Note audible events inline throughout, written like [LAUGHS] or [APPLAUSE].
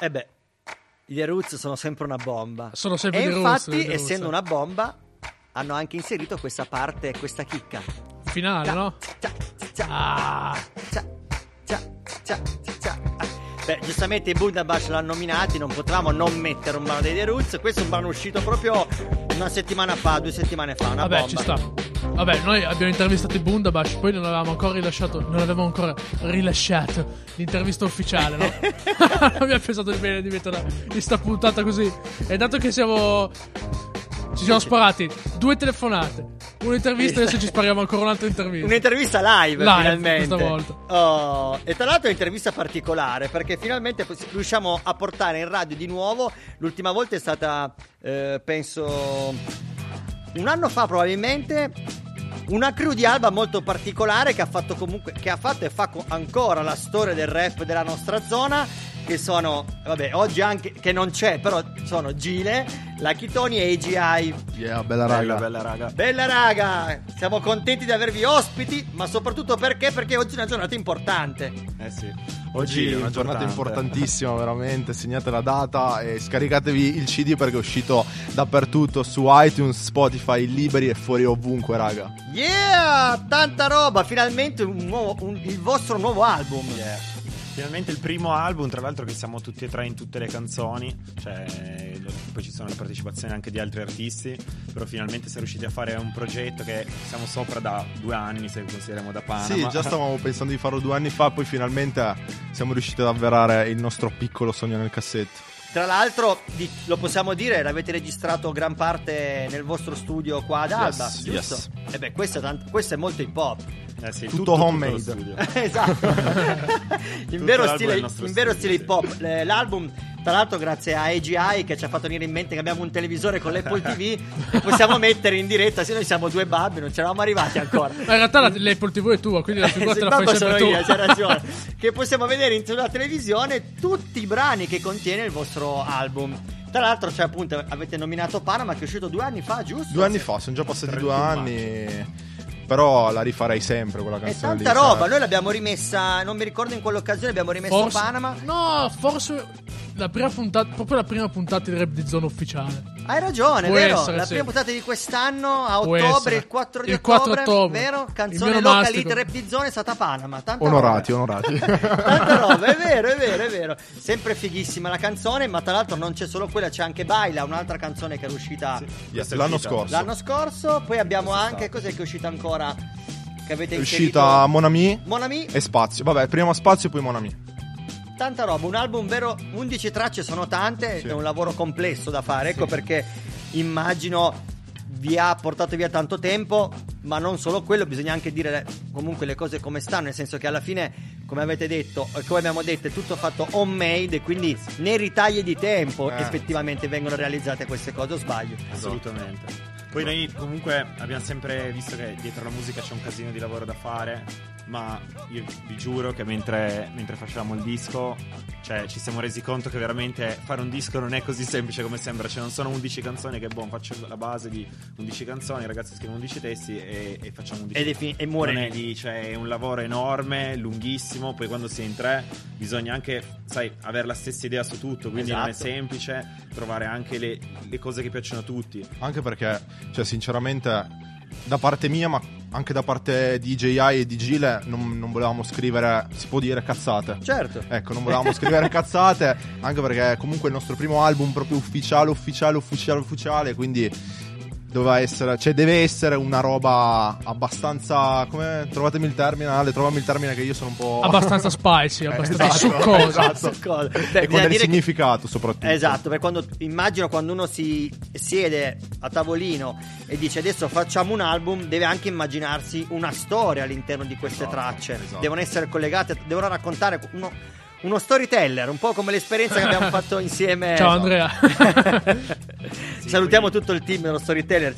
Eh beh, gli Roots sono sempre una bomba. Sono sempre e Roots, infatti, Roots. essendo una bomba, hanno anche inserito questa parte, questa chicca. Finale, no? Cia, cia, cia, cia. Ah. Beh, giustamente i Bundabash l'hanno nominati, non potevamo non mettere un brano dei The Roots. Questo è un brano uscito proprio una settimana fa, due settimane fa. Una vabbè, bomba. ci sta. Vabbè, noi abbiamo intervistato i Bundabash, poi non avevamo ancora rilasciato, non avevamo ancora rilasciato l'intervista ufficiale, no? [LAUGHS] non abbiamo pensato di bene di metterla in sta puntata così. E dato che siamo ci siamo sparati due telefonate, un'intervista, adesso ci spariamo ancora un'altra intervista. Un'intervista live, Live, finalmente. questa volta. Oh, e tra l'altro è un'intervista particolare perché finalmente riusciamo a portare in radio di nuovo. L'ultima volta è stata, eh, penso, un anno fa probabilmente. Una crew di Alba molto particolare che ha fatto comunque, che ha fatto e fa co- ancora la storia del rap della nostra zona. Che sono, vabbè, oggi anche che non c'è, però sono Gile, la Chitoni e AGI. Yeah, bella raga. Bella, bella raga. Bella raga, siamo contenti di avervi ospiti, ma soprattutto perché? Perché oggi è una giornata importante. Eh sì. Oggi è una giornata importantissima, veramente. Segnate la data e scaricatevi il CD perché è uscito dappertutto su iTunes, Spotify, liberi e fuori ovunque, raga. Yeah, tanta roba, finalmente un nuovo- un- il vostro nuovo album. Yeah. Finalmente il primo album, tra l'altro che siamo tutti e tre in tutte le canzoni, cioè poi ci sono le partecipazioni anche di altri artisti, però finalmente siamo riusciti a fare un progetto che siamo sopra da due anni se consideriamo da Panama. Sì, già stavamo [LAUGHS] pensando di farlo due anni fa, poi finalmente siamo riusciti ad avverare il nostro piccolo sogno nel cassetto. Tra l'altro, lo possiamo dire, l'avete registrato gran parte nel vostro studio qua ad Alba, Yes, giusto? yes. E beh, questo è, tant- questo è molto hip hop. Eh sì, Tutto homemade. lo studio. [LAUGHS] esatto. [LAUGHS] in Tutto vero stile, in vero stile hip hop. Eh, L'album, tra l'altro, grazie a AGI che ci ha fatto venire in mente che abbiamo un televisore con l'Apple TV [LAUGHS] che possiamo mettere in diretta. Se noi siamo due babbi, non ci eravamo arrivati ancora. Ma in realtà la- l'Apple TV è tua, quindi la figura Sì, te la fai sempre io, c'hai ragione. che possiamo vedere in sulla televisione tutti i brani che contiene il vostro album. Tra l'altro, cioè, appunto, avete nominato Panama che è uscito due anni fa, giusto? Due anni fa, sono già passati due 31 anni. Però la rifarei sempre quella È canzone. tanta lì, roba, sai. noi l'abbiamo rimessa, non mi ricordo in quell'occasione, abbiamo rimesso Forse, Panama. No, forse la prima puntata, proprio la prima puntata di Rap di Zona ufficiale. Hai ragione, Può vero? essere, la sì. prima puntata di quest'anno a Può ottobre, essere. il 4 di Il 4 ottobre, ottobre. vero? Canzone local hit rap di zone è stata Panama. Tanta Onorati, roba. onorati. [LAUGHS] Tanta roba, è vero, è vero, è vero. Sempre fighissima la canzone, ma tra l'altro non c'è solo quella, c'è anche Baila, un'altra canzone che è uscita è l'anno uscita. scorso. l'anno scorso. Poi abbiamo Questa anche, cos'è che è uscita ancora? Che avete È inserito? uscita Monami Mon Ami. e Spazio. Vabbè, prima Spazio, poi Monami. Tanta roba, un album vero, 11 tracce sono tante, Sì. è un lavoro complesso da fare, ecco perché immagino vi ha portato via tanto tempo, ma non solo quello, bisogna anche dire comunque le cose come stanno, nel senso che alla fine, come avete detto, e come abbiamo detto, è tutto fatto homemade, e quindi nei ritagli di tempo Eh. effettivamente vengono realizzate queste cose, o sbaglio? Assolutamente. Poi noi comunque abbiamo sempre visto che dietro la musica c'è un casino di lavoro da fare, ma io vi giuro che mentre, mentre facevamo il disco, cioè ci siamo resi conto che veramente fare un disco non è così semplice come sembra, cioè non sono 11 canzoni che boh, faccio la base di 11 canzoni, i ragazzi scrivono 11 testi e, e facciamo un disco. Ed è fi- e muore Non è lì. cioè è un lavoro enorme, lunghissimo, poi quando si è in tre bisogna anche, sai, avere la stessa idea su tutto, quindi non è Esatto. semplice trovare anche le, le cose che piacciono a tutti. Anche perché, cioè, sinceramente, da parte mia, ma anche da parte di JI e di Gile, non, non volevamo scrivere, si può dire, cazzate. Certo. Ecco, non volevamo scrivere [LAUGHS] cazzate, anche perché comunque è il nostro primo album proprio ufficiale, ufficiale, ufficiale, ufficiale, quindi doveva essere, cioè deve essere una roba abbastanza, come, trovatemi il termine, Ale, trovami il termine che io sono un po'... Abbastanza spicy, [LAUGHS] abbastanza esatto, succosa. esatto. Cosa? Beh, e con del dire che- significato soprattutto. Esatto, perché quando immagino quando uno si siede a tavolino e dice adesso facciamo un album, deve anche immaginarsi una storia all'interno di queste Esatto, tracce. esatto. Devono essere collegate, devono raccontare uno, uno storyteller, un po' come l'esperienza che abbiamo [LAUGHS] fatto insieme. Ciao Andrea. [LAUGHS] Salutiamo tutto il team dello storyteller,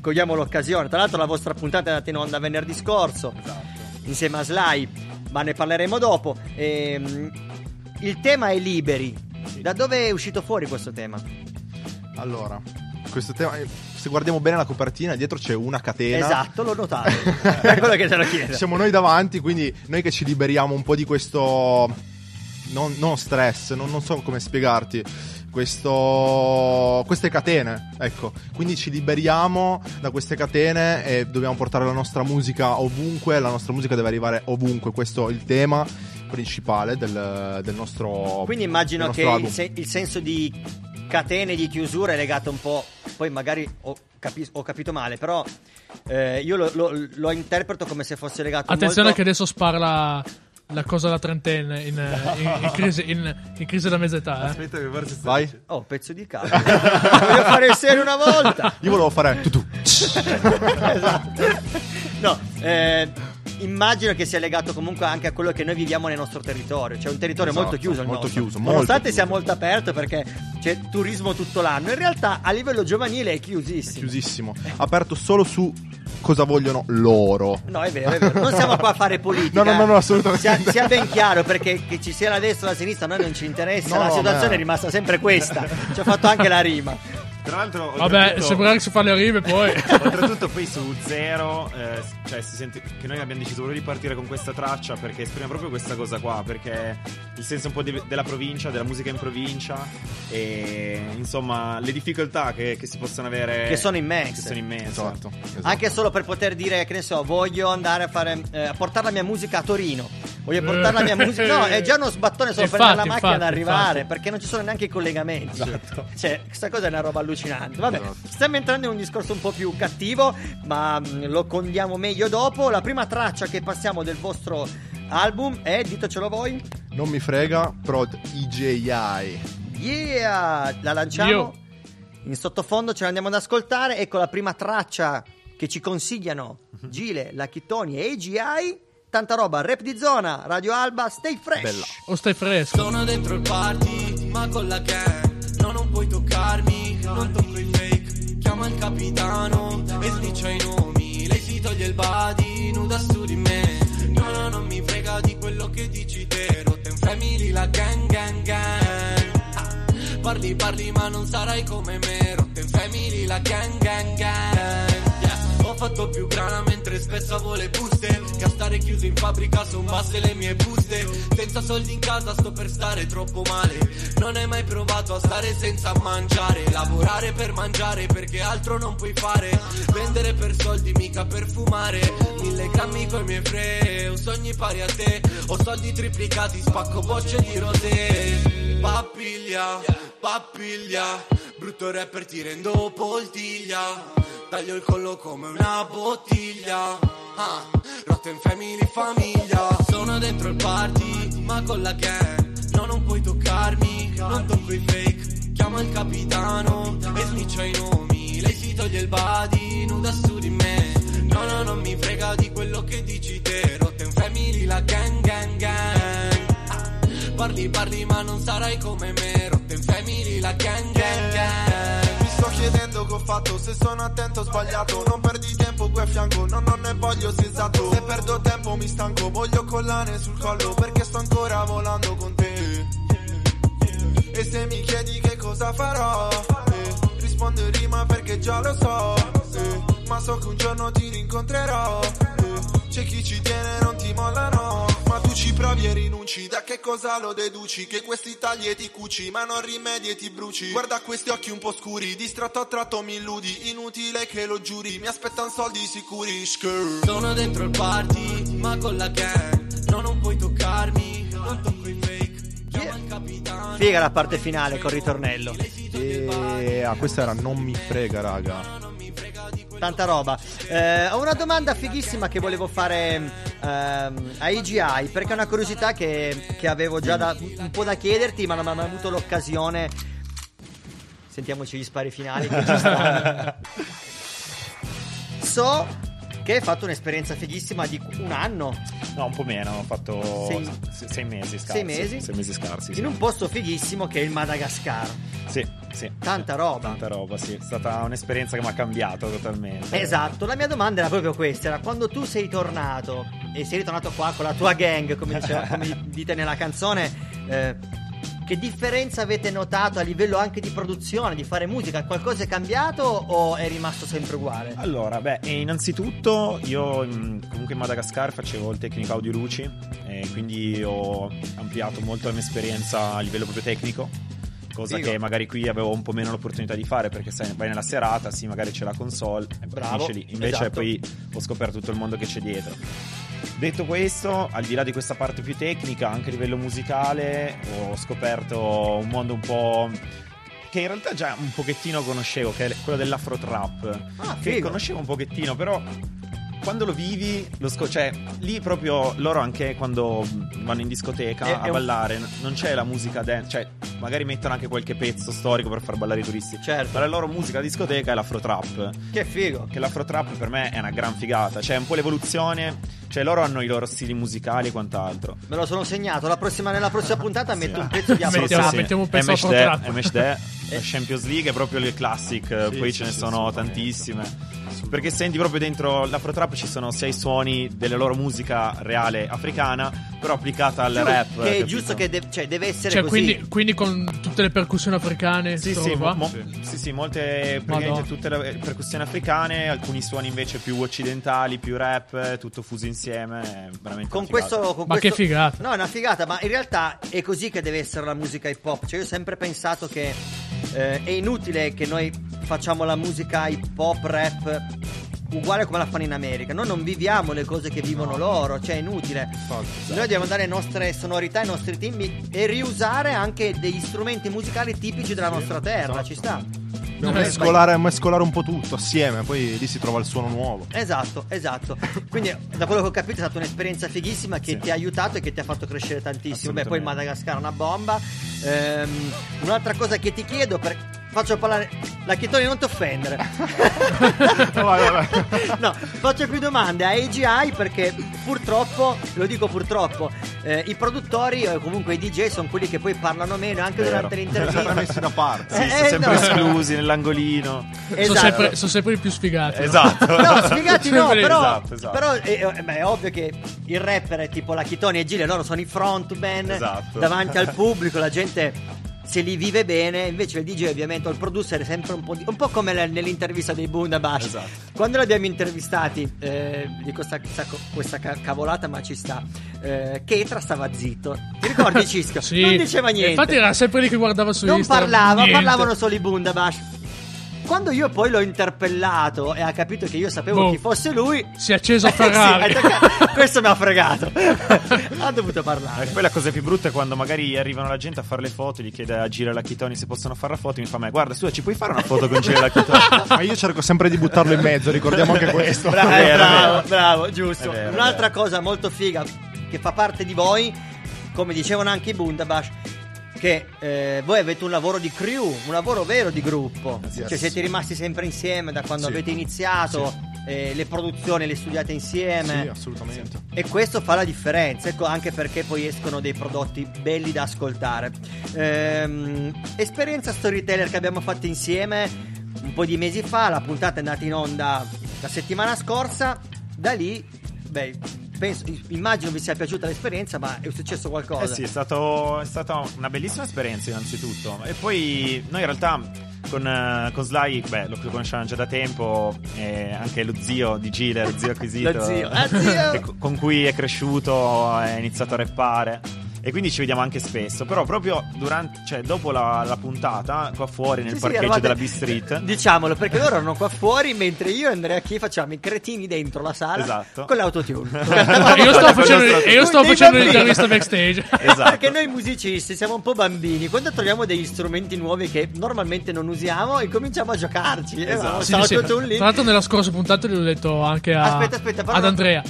cogliamo l'occasione. Tra l'altro la vostra puntata è andata in onda venerdì scorso Esatto. insieme a Sly, ma ne parleremo dopo. Ehm, il tema è liberi. Da dove è uscito fuori questo tema? Allora, questo tema, se guardiamo bene la copertina, dietro c'è una catena. Esatto, l'ho notato. [LAUGHS] è quello che te lo chiedo. Siamo noi davanti, quindi noi che ci liberiamo un po' di questo non, non stress, non, non so come spiegarti. Questo, queste catene, ecco. Quindi ci liberiamo da queste catene e dobbiamo portare la nostra musica ovunque. La nostra musica deve arrivare ovunque. Questo è il tema principale del, del nostro. Quindi immagino del che nostro il, album. se- il senso di catene di chiusura è legato un po'. Poi magari ho, capi- ho capito male, però eh, io lo, lo- lo interpreto come se fosse legato Attenzione molto... che adesso spara la, cosa da trentenne in, eh, in- in crisi, in, in crisi da mezza età. Eh. Aspetta che forse Vai. dicendo. Oh, pezzo di cazzo. [LAUGHS] Voglio fare il serio una volta. Io volevo fare tutù. esatto. No, eh, immagino che sia legato comunque anche a quello che noi viviamo nel nostro territorio. C'è un territorio Esatto, molto chiuso il molto nostro. chiuso, molto Nonostante chiuso. sia molto aperto perché c'è turismo tutto l'anno. In realtà a livello giovanile è chiusissimo. Chiusissimo. Aperto solo su cosa vogliono loro. No, è vero, è vero. Non siamo qua a fare politica. No, no, no, no, assolutamente. Sia, sia ben chiaro perché che ci sia la destra o la sinistra a noi non ci interessa. No, la situazione beh. è rimasta sempre questa. Ci ho fatto anche la rima. Tra l'altro, Vabbè, sembrare che si fa le rime poi. [LAUGHS] Oltretutto poi su Zero, eh, cioè si sente che noi abbiamo deciso proprio di partire con questa traccia perché esprime proprio questa cosa qua, perché il senso un po' di- della provincia, della musica in provincia e insomma le difficoltà che, che si possono avere Che sono immense. che sono immense. Esatto. esatto. Anche solo per poter dire, che ne so, voglio andare a fare eh, a portare la mia musica a Torino. Voglio portare la mia musica. No, è già uno sbattone solo per Infatti, prendere la macchina ad infatti, arrivare. infatti. Perché non ci sono neanche i collegamenti. Cioè, questa cosa è una roba allucinante. Vabbè, Esatto. stiamo entrando in un discorso un po' più cattivo, ma mh, lo condiamo meglio dopo. La prima traccia che passiamo del vostro album è, ditecelo voi. Non mi frega, prod EJI. Yeah! La lanciamo. Io. In sottofondo ce la andiamo ad ascoltare. Ecco la prima traccia che ci consigliano Mhm. Gile, Lacchittoni e AGI. Tanta roba, rap di zona, Radio Alba, stay fresh. Bella. O stai fresco. Sono dentro il party, ma con la gang No, non puoi toccarmi, non tocco i fake Chiama il capitano e sliccia i nomi. Lei si toglie il body, nuda su di me. No, no, non mi frega di quello che dici te. Rotten family, la gang, gang, gang. Ah, Parli, parli, ma non sarai come me. Rotten family, la gang, gang, gang fatto più grana mentre spesso avevo le buste. Che a stare chiuso in fabbrica son basse le mie buste. Senza soldi in casa sto per stare troppo male. Non hai mai provato a stare senza mangiare. Lavorare per mangiare perché altro non puoi fare. Vendere per soldi mica per fumare. Mille grammi coi miei fre Ho sogni pari a te. Ho soldi triplicati spacco bocce di rosé Papiglia, papiglia Brutto rapper ti rendo poltiglia Taglio il collo come una bottiglia. Ah, Rotten family famiglia. Sono dentro il party ma con la gang. No non puoi toccarmi Non tocco i fake. Chiama il capitano e sniccia i nomi. Lei si toglie il body nuda su di me. No no non mi frega di quello che dici te. Rotten family la gang gang gang. Ah, Parli parli ma non sarai come me. Rotten family la gang gang gang Chiedendo che ho fatto, se sono attento o sbagliato. Non perdi tempo qui a fianco, no non ne voglio se esatto Se perdo tempo mi stanco, voglio collane sul collo Perché sto ancora volando con te. E se mi chiedi che cosa farò eh, Rispondo in rima perché già lo so eh, Ma so che un giorno ti rincontrerò eh, C'è chi ci tiene non ti mollano Ma tu ci provi e rinunci Da che cosa lo deduci? Che questi tagli e ti cuci Ma non rimedi e ti bruci Guarda questi occhi un po' scuri Distratto a tratto mi illudi Inutile che lo giuri Mi aspettano soldi sicuri Skrr. Sono dentro il party, ma con la gang No, non puoi toccarmi, non tocco i fake Chiama il capitano Figa la parte finale col ritornello. E ah, questa era Non mi frega, raga. Tanta roba. Eh, ho una domanda fighissima che volevo fare ehm, a AGI perché è una curiosità che, che avevo già da- un po' da chiederti, ma non ho mai avuto l'occasione. Sentiamoci gli spari finali che ci stanno. [LAUGHS] So che hai fatto un'esperienza fighissima di un anno No, un po' meno, ho fatto Sei- se- sei mesi scarsi. sei mesi? Sei mesi scarsi, sì. in un posto fighissimo che è il Madagascar. Sì, sì. Tanta roba. Tanta roba, sì. È stata un'esperienza che mi ha cambiato totalmente. Esatto, la mia domanda era proprio questa, era quando tu sei tornato e sei ritornato qua con la tua gang, come, diceva, [LAUGHS] come dite nella canzone, eh, che differenza avete notato a livello anche di produzione, di fare musica? Qualcosa è cambiato o è rimasto sempre uguale? Allora, beh, innanzitutto io in- comunque in Madagascar facevo il tecnico audio luci e quindi ho ampliato molto la mia esperienza a livello proprio tecnico. Cosa Figo. che magari qui avevo un po' meno l'opportunità di fare perché sai, vai nella serata, sì, magari c'è la console e Bravo, finisce lì. Invece esatto. poi ho scoperto tutto il mondo che c'è dietro. Detto questo, al di là di questa parte più tecnica, anche a livello musicale, ho scoperto un mondo un po'. che in realtà già un pochettino conoscevo, che è quello dell'afro trap. Ah, che figo. conoscevo un pochettino, però quando lo vivi, lo sco- cioè lì proprio loro anche quando vanno in discoteca È- è a un- ballare, n- non c'è la musica dance, cioè magari mettono anche qualche pezzo storico per far ballare i turisti. Certo. Ma la loro musica da discoteca è l'afro trap Che figo. che l'afro trap per me è una gran figata, cioè è un po' l'evoluzione, cioè loro hanno i loro stili musicali e quant'altro. Me lo sono segnato. La prossima- nella prossima puntata metto un pezzo di Sì, Afro mettiamo- Trap. mettiamo un pezzo afro trap. MHD, la Champions League è proprio il classic, Sì, poi sì, ce ne sì, sono tantissime. Perché senti proprio dentro l'afro trap ci sono sia i suoni della loro musica reale africana, però applicata al rap. Che è giusto che de- cioè, deve essere Cioè, così. quindi, quindi con tutte le percussioni africane. Sì, sì, mo- sì, sì, molte praticamente tutte le percussioni africane, alcuni suoni invece più occidentali, più rap, tutto fuso insieme, è veramente Con questo, con Ma questo- che figata. No, è una figata, ma in realtà è così che deve essere la musica hip hop. Cioè, io ho sempre pensato che eh, è inutile che noi facciamo la musica hip hop, rap uguale come la fanno in America. Noi non viviamo le cose che vivono loro, cioè è inutile. Noi dobbiamo dare le nostre sonorità, i nostri timbi e riusare anche degli strumenti musicali tipici della nostra terra. Ci sta. Dobbiamo Eh, mescolare, mescolare un po' tutto assieme, poi lì si trova il suono nuovo. Esatto, esatto. Quindi, da quello che ho capito, è stata un'esperienza fighissima che Sì. ti ha aiutato e che ti ha fatto crescere tantissimo. Beh, poi il. Madagascar è una bomba. Ehm, un'altra cosa che ti chiedo, per... faccio parlare. La Chitoni, non ti offendere. [LAUGHS] no, faccio più domande a AGI perché purtroppo, lo dico purtroppo, eh, i produttori o comunque i DJ sono quelli che poi parlano meno anche Vero. durante l'intervista. Sono messi da parte. Sì, Eh, sono sempre no. esclusi nell'angolino. Sono, Esatto. sempre, sono sempre i più sfigati. no? Esatto. No, no, Sempre- però, esatto, esatto. però è, è- beh, è ovvio che il rapper è tipo la Chitoni e Gile, loro sono i frontman Esatto. davanti al pubblico, la gente se li vive bene, invece il DJ ovviamente o il producer è sempre un po', di- un po' come le- nell'intervista dei Bundabash. Esatto. Quando li abbiamo intervistati, eh, dico sta, sta- questa ca- cavolata ma ci sta, eh, Ketra stava zitto, ti ricordi [LAUGHS] Cisco? Sì. Non diceva niente. Infatti era sempre lì che guardava su Non Instagram. parlava, Niente. parlavano solo i Bundabash. Quando io poi l'ho interpellato e ha capito che io sapevo Boh. chi fosse lui, Si è acceso a [LAUGHS] eh, sì, Ferrari. [LAUGHS] questo mi ha fregato. [LAUGHS] ha dovuto E parlare. poi la cosa più brutta è quando magari arrivano la gente a fare le foto, gli chiede a Gira la Chitoni se possono fare la foto, mi fa ma guarda, scusa, ci puoi fare una foto con Gira la Chitoni? Ma io cerco sempre di buttarlo in mezzo, ricordiamo anche questo. Bravo, vero, bravo, vero. bravo, giusto. Vero, Un'altra cosa molto figa che fa parte di voi, come dicevano anche i Bundabash, che eh, voi avete un lavoro di crew, un lavoro vero di gruppo. Yes. Cioè siete rimasti sempre insieme da quando Sì. avete iniziato, eh, le produzioni le studiate insieme. Sì, assolutamente. E questo fa la differenza, ecco, anche perché poi escono dei prodotti belli da ascoltare. Ehm, esperienza storyteller che abbiamo fatto insieme un po' di mesi fa, la puntata è andata in onda la settimana scorsa, da lì, beh, penso, immagino vi sia piaciuta l'esperienza, ma è successo qualcosa. Eh sì, è, stato- è stata una bellissima esperienza innanzitutto. E poi noi in realtà con, eh, con Sly, beh, lo conosciamo già da tempo, anche lo zio di Gile, lo zio acquisito, [LAUGHS] Lo zio. Ah, zio! con cui è cresciuto, ha iniziato a rappare. E quindi ci vediamo anche spesso. Però proprio durante, cioè dopo la, la puntata, qua fuori nel Sì, sì, parcheggio eravate- della B-Street. Diciamolo, perché loro erano qua fuori, mentre io e Andrea Chi facciamo i cretini dentro la sala Esatto. con l'autotune. [LAUGHS] E io stavo facendo, e io Dei facendo l'intervista backstage. [LAUGHS] Esatto. Perché noi musicisti siamo un po' bambini, quando troviamo degli strumenti nuovi che normalmente non usiamo, incominciamo a giocarci. Eh, Esatto. no, Sì, sì. Tra l'altro, nella scorsa puntata gli ho detto anche a, Aspetta, aspetta, ad Andrea.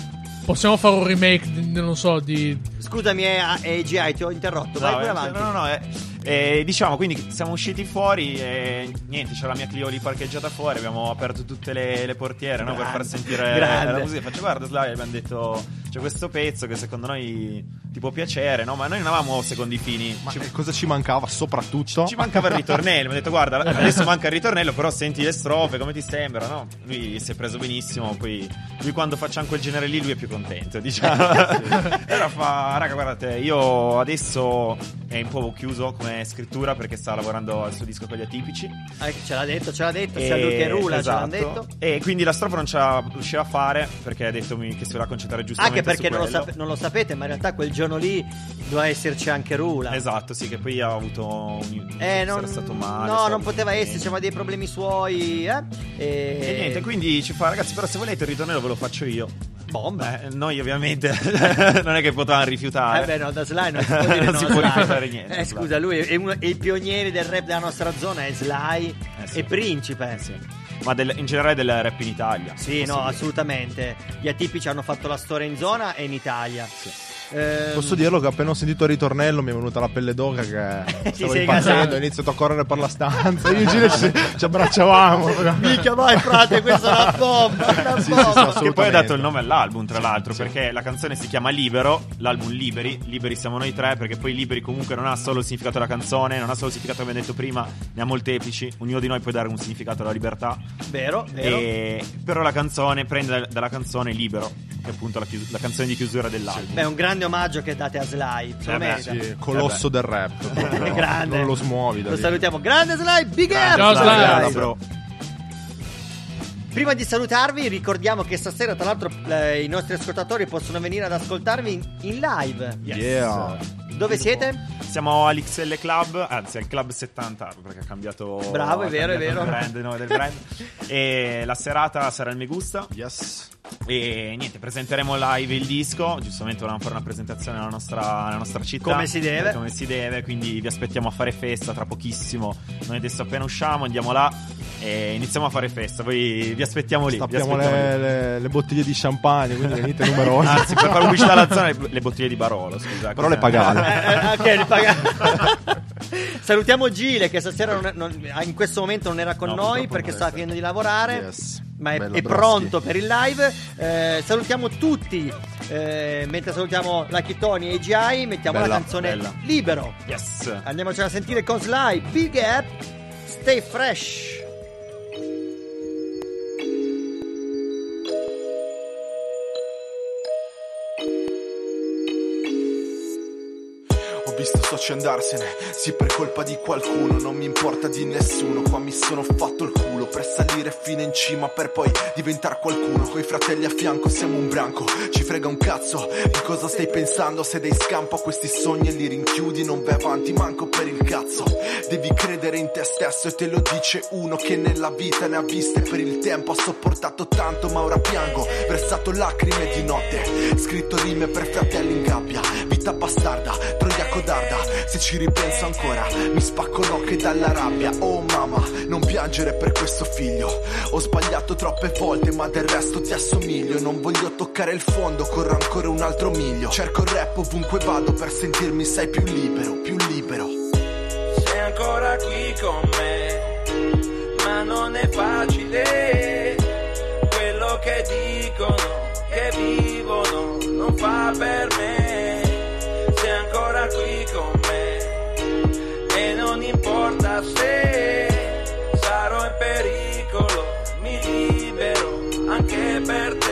Possiamo fare un remake, di, non so, di. Scusami, eh, AGI, ti ho interrotto. Vai No, pure eh, avanti. no, no, no, eh, eh, diciamo, quindi siamo usciti fuori e niente, c'è la mia Clio lì parcheggiata fuori, abbiamo aperto tutte le, le portiere no, per far sentire grande. la musica. Faccio guarda Slavia, abbiamo detto c'è questo pezzo che secondo noi ti può piacere, no? Ma noi non avevamo secondi fini. Ma Ci- eh, cosa ci mancava soprattutto? ci mancava il ritornello. Mi ha detto, guarda, [LAUGHS] adesso manca il ritornello, però senti le strofe, come ti sembra, no? Lui si è preso benissimo. Poi, lui quando facciamo quel genere lì, lui è più contento, diciamo. [LAUGHS] [LAUGHS] Allora fa, raga, guardate, io adesso è un po' chiuso come scrittura perché sta lavorando al suo disco con gli atipici. Eh, ce l'ha detto, ce l'ha detto, sia E- lui che Rula esatto. ce l'hanno detto. E quindi la strofa non ce la riusciva a fare perché ha detto che si voleva concentrare giustamente Anche perché non lo, sap- non lo sapete, ma in realtà quel giorno lì doveva esserci anche Rula. Esatto, sì, che poi ha avuto un. Eh, non, stato male. no, non poteva esserci, aveva dei problemi suoi. Eh? E... E niente, quindi ci fa, ragazzi, però se volete il ritornello ve lo faccio io. Bomba. Eh, noi ovviamente [LAUGHS] non è che potevamo rifiutare. Eh beh, no, da Sly non si [LAUGHS] può dire Non no, si può rifiutare niente, Eh, scusa, lui è uno dei pionieri del rap della nostra zona, è Sly Eh, sì. e Principe. Sì. Ma del- in generale del rap in Italia. Sì, no, assolutamente. Gli atipici hanno fatto la storia in zona e in Italia. Ehm, Posso dirlo che appena ho sentito il ritornello mi è venuta la pelle d'oca che [LAUGHS] stavo impazzendo, ho iniziato a correre per la stanza, io e Gile ci, ci abbracciavamo. [LAUGHS] Mica vai, frate, questa è una bomba. Una Sì, sì, bomba. sì, Che poi ha dato il nome all'album, tra l'altro, perché la canzone si chiama Libero, l'album Liberi, Liberi siamo noi tre, perché poi Liberi comunque non ha solo il significato della canzone, non ha solo il significato come abbiamo detto prima, ne ha molteplici, ognuno di noi può dare un significato alla libertà. Vero, vero. E... Però la canzone prende da- dalla canzone Libero, che è appunto la, chius- la canzone di chiusura dell'album. Beh, è un grande omaggio che date a Sly. Lo Eh beh. Sì, colosso del rap. [LAUGHS] Grande. Non lo smuovi da Lo lì. salutiamo. Grande Sly, big up! Ciao, Sly. Grazie, bro. Prima di salutarvi, ricordiamo che stasera, tra l'altro, eh, i nostri ascoltatori possono venire ad ascoltarvi in, in live. Yes. Yeah. Dove siete? Siamo all'XL Club, anzi al Club 70 perché ha cambiato Bravo, è vero, è vero. il brand, il nome del brand. [LAUGHS] e la serata sarà il Me Gusta Yes. E niente, presenteremo live il disco, giustamente volevamo fare una presentazione nella nostra, nella nostra città. Come si deve. Come si deve, quindi vi aspettiamo a fare festa tra pochissimo. Noi adesso appena usciamo andiamo là e iniziamo a fare festa, poi vi aspettiamo lì. vi Stappiamo aspettiamo le, lì. le- le bottiglie di champagne, quindi venite numerosi. [LAUGHS] Anzi, per fare pubblicità alla zona, le- le bottiglie di Barolo, scusa. Però le pagate. Eh, eh, ok, ripagato. [LAUGHS] Salutiamo Gile che stasera non non- ah, in questo momento non era con No, noi perché stava finendo di lavorare. Yes. Ma è, è pronto per il live. Eh, salutiamo tutti. eh, mentre salutiamo la Chitoni e AGI, mettiamo la Bella, canzone bella. Libero. Yes. Andiamocela a sentire con Sly. Big Up. Stay fresh. Visto soci andarsene, sì per colpa di qualcuno, non mi importa di nessuno, qua mi sono fatto il culo per salire fino in cima per poi diventare qualcuno, coi fratelli a fianco siamo un branco, ci frega un cazzo di cosa stai pensando, se dai scampo a questi sogni e li rinchiudi non vai avanti manco per il cazzo, devi credere in te stesso e te lo dice uno che nella vita ne ha viste. Per il tempo, ha sopportato tanto ma ora piango, versato lacrime di notte, scritto rime per fratelli in gabbia, vita bastarda, troia codarda, se ci ripenso ancora mi spacco l'occhio dalla rabbia, oh mamma, non piangere per questo figlio, ho sbagliato troppe volte ma del resto ti assomiglio, non voglio toccare il fondo, corro ancora un altro miglio, cerco il rap ovunque vado per sentirmi sai più libero, più libero. sei ancora qui con me, ma non è facile. Quello che dicono, che vivono, non fa per me. Qui con me, e non importa se sarò in pericolo, mi libero anche per te.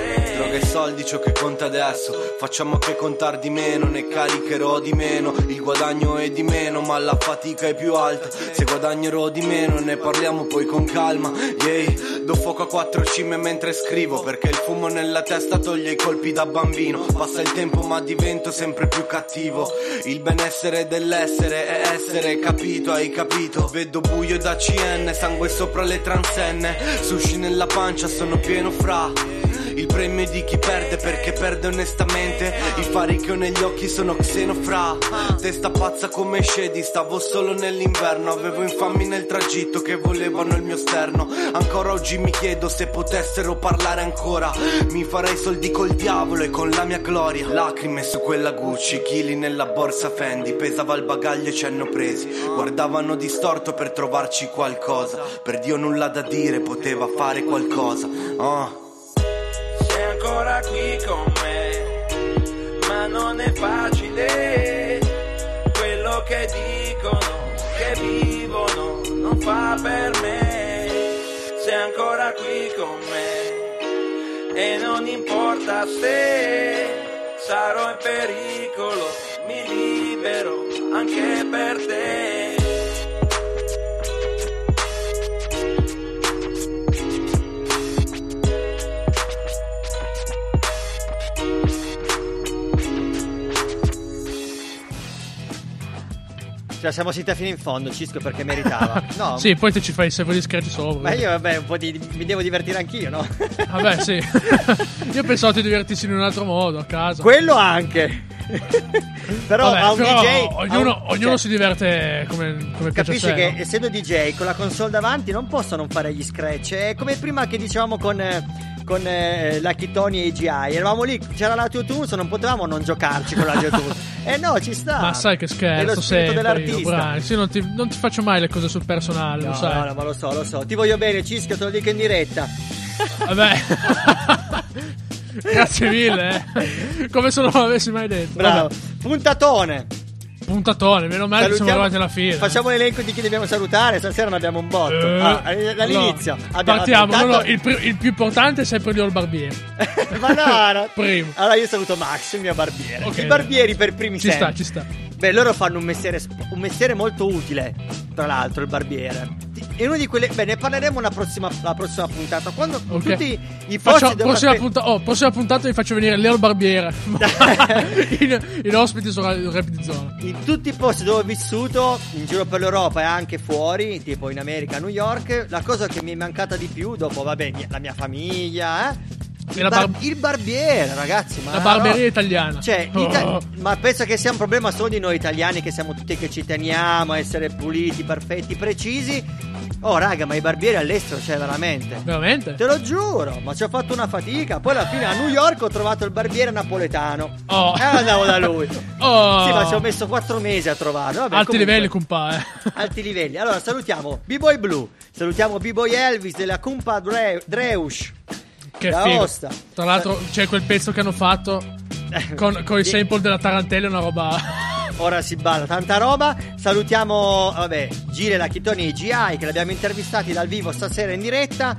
Droga e soldi ciò che conta adesso. Facciamo che contar di meno Ne caricherò di meno. Il guadagno è di meno Ma la fatica è più alta. Se guadagnerò di meno Ne parliamo poi con calma. Yeah Do fuoco a quattro cime mentre scrivo Perché il fumo nella testa toglie i colpi da bambino. Passa il tempo ma divento sempre più cattivo. Il benessere dell'essere è essere capito Hai capito? Vedo buio da CN Sangue sopra le transenne. Sushi nella pancia sono pieno fra il premio di chi perde perché perde onestamente. I fari che ho negli occhi sono xenofra. Testa pazza come scedi Stavo solo nell'inverno. Avevo infami nel tragitto che volevano il mio sterno. Ancora oggi mi chiedo se potessero parlare ancora. Mi farei soldi col diavolo e con la mia gloria. Lacrime su quella Gucci Chili nella borsa Fendi. Pesava il bagaglio e ci hanno presi. Guardavano distorto per trovarci qualcosa. Per Dio nulla da dire Poteva fare qualcosa. Sei ancora qui con me, non è facile. Quello che dicono, che vivono, non fa per me. Sei ancora qui con me. E non importa se sarò in pericolo, mi libero anche per te. La siamo sentita fino in fondo, Cisco, perché meritava. [LAUGHS] No, Sì, poi te ci fai i server discreti sopra. Ma io, vabbè, un po' di, mi devo divertire anch'io, no? Vabbè, sì. [LAUGHS] io pensavo ti divertissi in un altro modo a casa. Quello anche. [LAUGHS] però Vabbè, a un però DJ. ognuno, un- ognuno cioè, si diverte come, come piace Capisci sé. che no? essendo DJ con la console davanti non posso non fare gli scratch. È come prima che dicevamo con, con eh, Lucky Tony e AGI. Eravamo lì, c'era l'autotunes, non potevamo non giocarci con l'autotunes. Eh no, ci sta. Ma sai che scherzo sempre io. Brian. Sì, non ti, non ti faccio mai le cose sul personale, No, lo sai. no, no, ma lo so, lo so. Ti voglio bene, Cisco, te lo dico in diretta. Vabbè. [LAUGHS] Grazie mille, eh. Come se non l'avessi mai detto. Bravo. Puntatone. Puntatone, meno male che siamo arrivati alla fine. Facciamo l'elenco di chi dobbiamo salutare. Stasera ne abbiamo un botto. Eh, Ah, eh, dall'inizio. allora, Abbiamo- partiamo. no, intanto- no, il, pri- il più importante è sempre Leo il barbiere. [LAUGHS] Ma no, no. Primo. Allora io saluto Max, il mio barbiere. Ok. I barbieri per primi Ci sta, sempre. ci sta. Beh, loro fanno un mestiere, un mestiere molto utile, tra l'altro, il barbiere. E uno di quelle. Beh, ne parleremo una prossima, la prossima puntata. Quando Ok. tutti i posti Faccio, prossima, aspe- punta- oh, prossima puntata vi faccio venire Leo il barbiere. [LAUGHS] [LAUGHS] in, in ospiti su Radio Rap di Zona. In tutti i posti dove ho vissuto, in giro per l'Europa e anche fuori, tipo in America, a New York, la cosa che mi è mancata di più, dopo, vabbè, la mia famiglia, eh? Il, bar- bar- il barbiere, ragazzi. Ma La barberia no. italiana. Cioè, Oh. ma penso che sia un problema solo di noi italiani che siamo tutti che ci teniamo a essere puliti, perfetti, precisi. Oh, raga, ma i barbieri all'estero c'è veramente. Veramente? Te lo giuro, ma ci ho fatto una fatica. Poi alla fine a New York ho trovato il barbiere napoletano. Oh. E andavo da lui. [LAUGHS] Oh. Sì, ma ci ho messo quattro mesi a trovarlo. Vabbè, Alti comunque, livelli, compa, eh. [LAUGHS] Alti livelli. Allora, salutiamo B-Boy Blue. Salutiamo B-Boy Elvis della Cumpa Dre- Dreush. Che Da figo. Osta. Tra l'altro c'è quel pezzo che hanno fatto [LAUGHS] con, con i sample della tarantella, una roba... [LAUGHS] Ora si balla tanta roba. Salutiamo, vabbè, Gile Lachitoni e GI che l'abbiamo intervistati dal vivo stasera in diretta.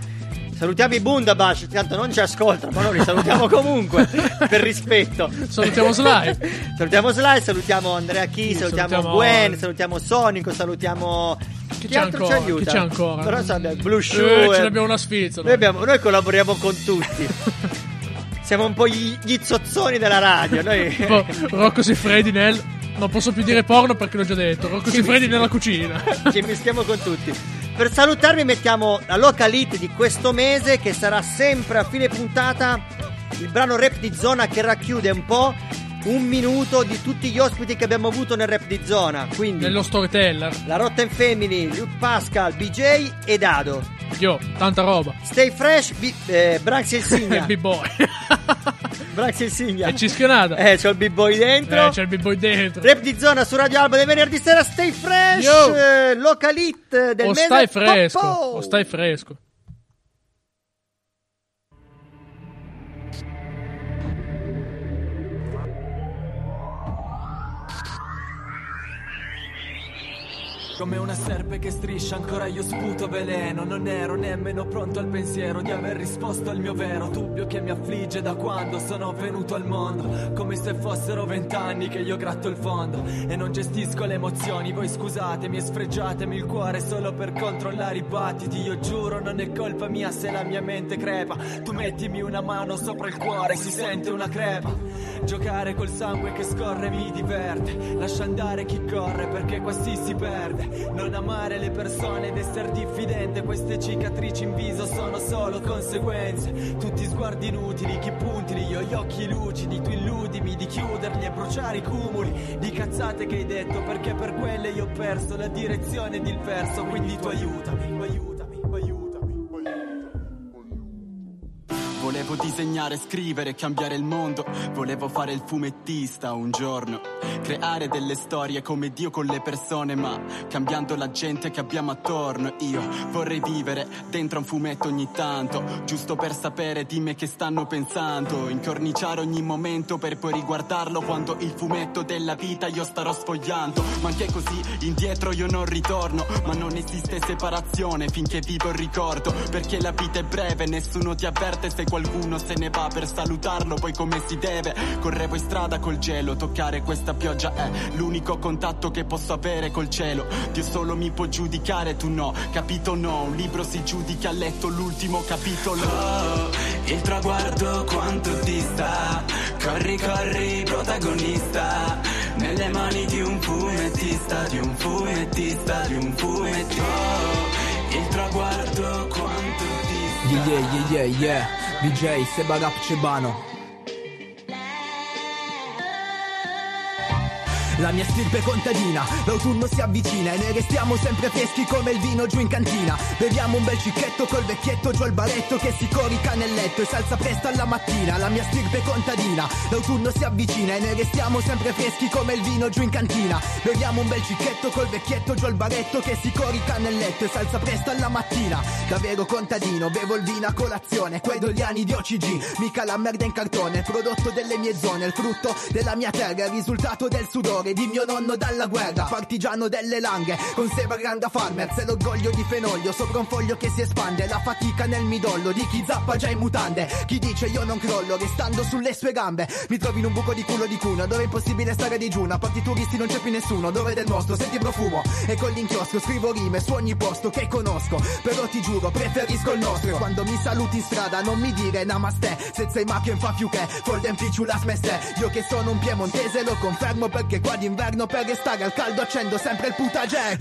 Salutiamo i Bundabash, tanto non ci ascoltano, ma noi li salutiamo [LAUGHS] comunque per rispetto. Salutiamo Sly. salutiamo Sly, salutiamo Andrea Chi, salutiamo, salutiamo- Gwen, salutiamo Sonico, salutiamo Chi chi c'è altro ancora? ci aiuta? Chi c'è ancora? Però abbiamo Blue Eh, Shoe. ce l'abbiamo una sfizza. Noi, abbiamo- noi collaboriamo con tutti. [LAUGHS] Siamo un po' gli, gli zozzoni della radio. Noi... [LAUGHS] Tipo Rocco Siffredi nel... Non posso più dire porno perché l'ho già detto. Rocco Sì, Siffredi sì. nella cucina. [LAUGHS] Ci mischiamo con tutti. Per salutarvi mettiamo la local hit di questo mese che sarà sempre a fine puntata il brano rap di zona che racchiude un po' un minuto di tutti gli ospiti che abbiamo avuto nel rap di zona. Quindi Nello storyteller. la Rotten Family, Luke Pascal, BJ e Dado. Io, tanta roba. Stay fresh, B- eh, Branx il Signa. [LAUGHS] B-boy. [LAUGHS] Branx il Signa. e Cischionata. Eh, c'ho il B-boy dentro. Eh, c'è il B-boy dentro. Rap di zona su Radio Alba del venerdì sera Stay Fresh Yo. eh, Local hit del O mese stai fresco. Popo. O stai fresco. Come una serpe che striscia ancora io sputo veleno. Non ero nemmeno pronto al pensiero di aver risposto al mio vero dubbio che mi affligge da quando sono venuto al mondo. Come se fossero vent'anni che io gratto il fondo E non gestisco le emozioni, voi scusatemi e sfregiatemi il cuore solo per controllare i battiti. Io giuro non è colpa mia se la mia mente crepa. Tu mettimi una mano sopra il cuore, si sente una crepa. Giocare col sangue che scorre mi diverte Lascia andare chi corre perché qua si si perde Non amare le persone ed essere diffidente. Queste cicatrici in viso sono solo conseguenze. Tutti sguardi inutili, chi puntili Io gli occhi lucidi, tu illudimi Di chiuderli e bruciare i cumuli Di cazzate che hai detto perché per quelle io ho perso La direzione ed il verso Quindi tu aiutami, aiutami, disegnare, scrivere, cambiare il mondo. Volevo fare il fumettista un giorno. Creare delle storie come Dio con le persone, ma cambiando la gente che abbiamo attorno. Io vorrei vivere dentro un fumetto ogni tanto, giusto per sapere di me che stanno pensando. Incorniciare ogni momento per poi riguardarlo quando il fumetto della vita io starò sfogliando. Ma anche così indietro io non ritorno, ma non esiste separazione finché vivo il ricordo. Perché la vita è breve, nessuno ti avverte se qualcuno se ne va per salutarlo, poi come si deve. Correvo in strada col gelo, toccare questa pioggia è l'unico contatto che posso avere col cielo. Dio solo mi può giudicare, tu no, capito no. Un libro si giudica a letto l'ultimo capitolo. Oh, il traguardo quanto dista Corri, corri, protagonista Nelle mani di un fumettista Di un fumettista, di un fumettista Oh, il traguardo quanto dista Yeah, yeah, yeah, yeah, yeah. DJ Seba Rap La mia stirpe contadina, l'autunno si avvicina e noi restiamo sempre freschi come il vino giù in cantina. Beviamo un bel cicchetto col vecchietto giù al baretto che si corica nel letto e si alza presto alla mattina. La mia stirpe contadina, l'autunno si avvicina e noi restiamo sempre freschi come il vino giù in cantina. Beviamo un bel cicchetto col vecchietto giù al baretto che si corica nel letto e si alza presto alla mattina. Davvero contadino, bevo il vino a colazione, quei dogliani di OCG, mica la merda in cartone, prodotto delle mie zone, il frutto della mia terra, il risultato del sudore di mio nonno dalla guerra, partigiano delle langhe, con Seba Granda Farmer, se l'orgoglio di fenoglio, sopra un foglio che si espande, la fatica nel midollo di chi zappa già in mutande, chi dice io non crollo, restando sulle sue gambe, mi trovi in un buco di culo di cuna, dove è impossibile stare digiuna, porti turisti non c'è più nessuno, dove del mostro, senti profumo, e con l'inchiostro scrivo rime su ogni posto che conosco, però ti giuro preferisco il nostro, quando mi saluti in strada non mi dire namaste, se sei macchio fa più che, folden picciu la smeste, io che sono un piemontese lo confermo perché qua d'inverno per restare al caldo accendo sempre il putagè.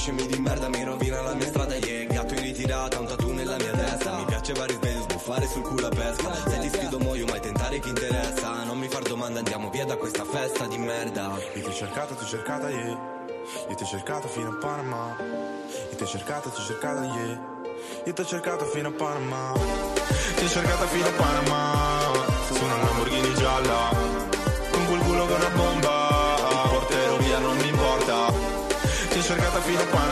Scemi di merda mi rovina la mia strada. Yeah, gatto in ritirata, un tattoo nella mia testa. Mi piace vari svegli, sbuffare sul culo a pesca. Se ti sfido muoio, mai tentare chi interessa. Non mi far domande, andiamo via da questa festa di merda. Io ti ho cercato, ti ho cercata, yeah. Io ti ho cercato fino a Panama. Io ti ho cercato, ti ho cercato, yeah. Io ti ho cercato fino a Panama. Ti ho cercata fino a Panama. Su una Lamborghini gialla. Bomba. Porterò via,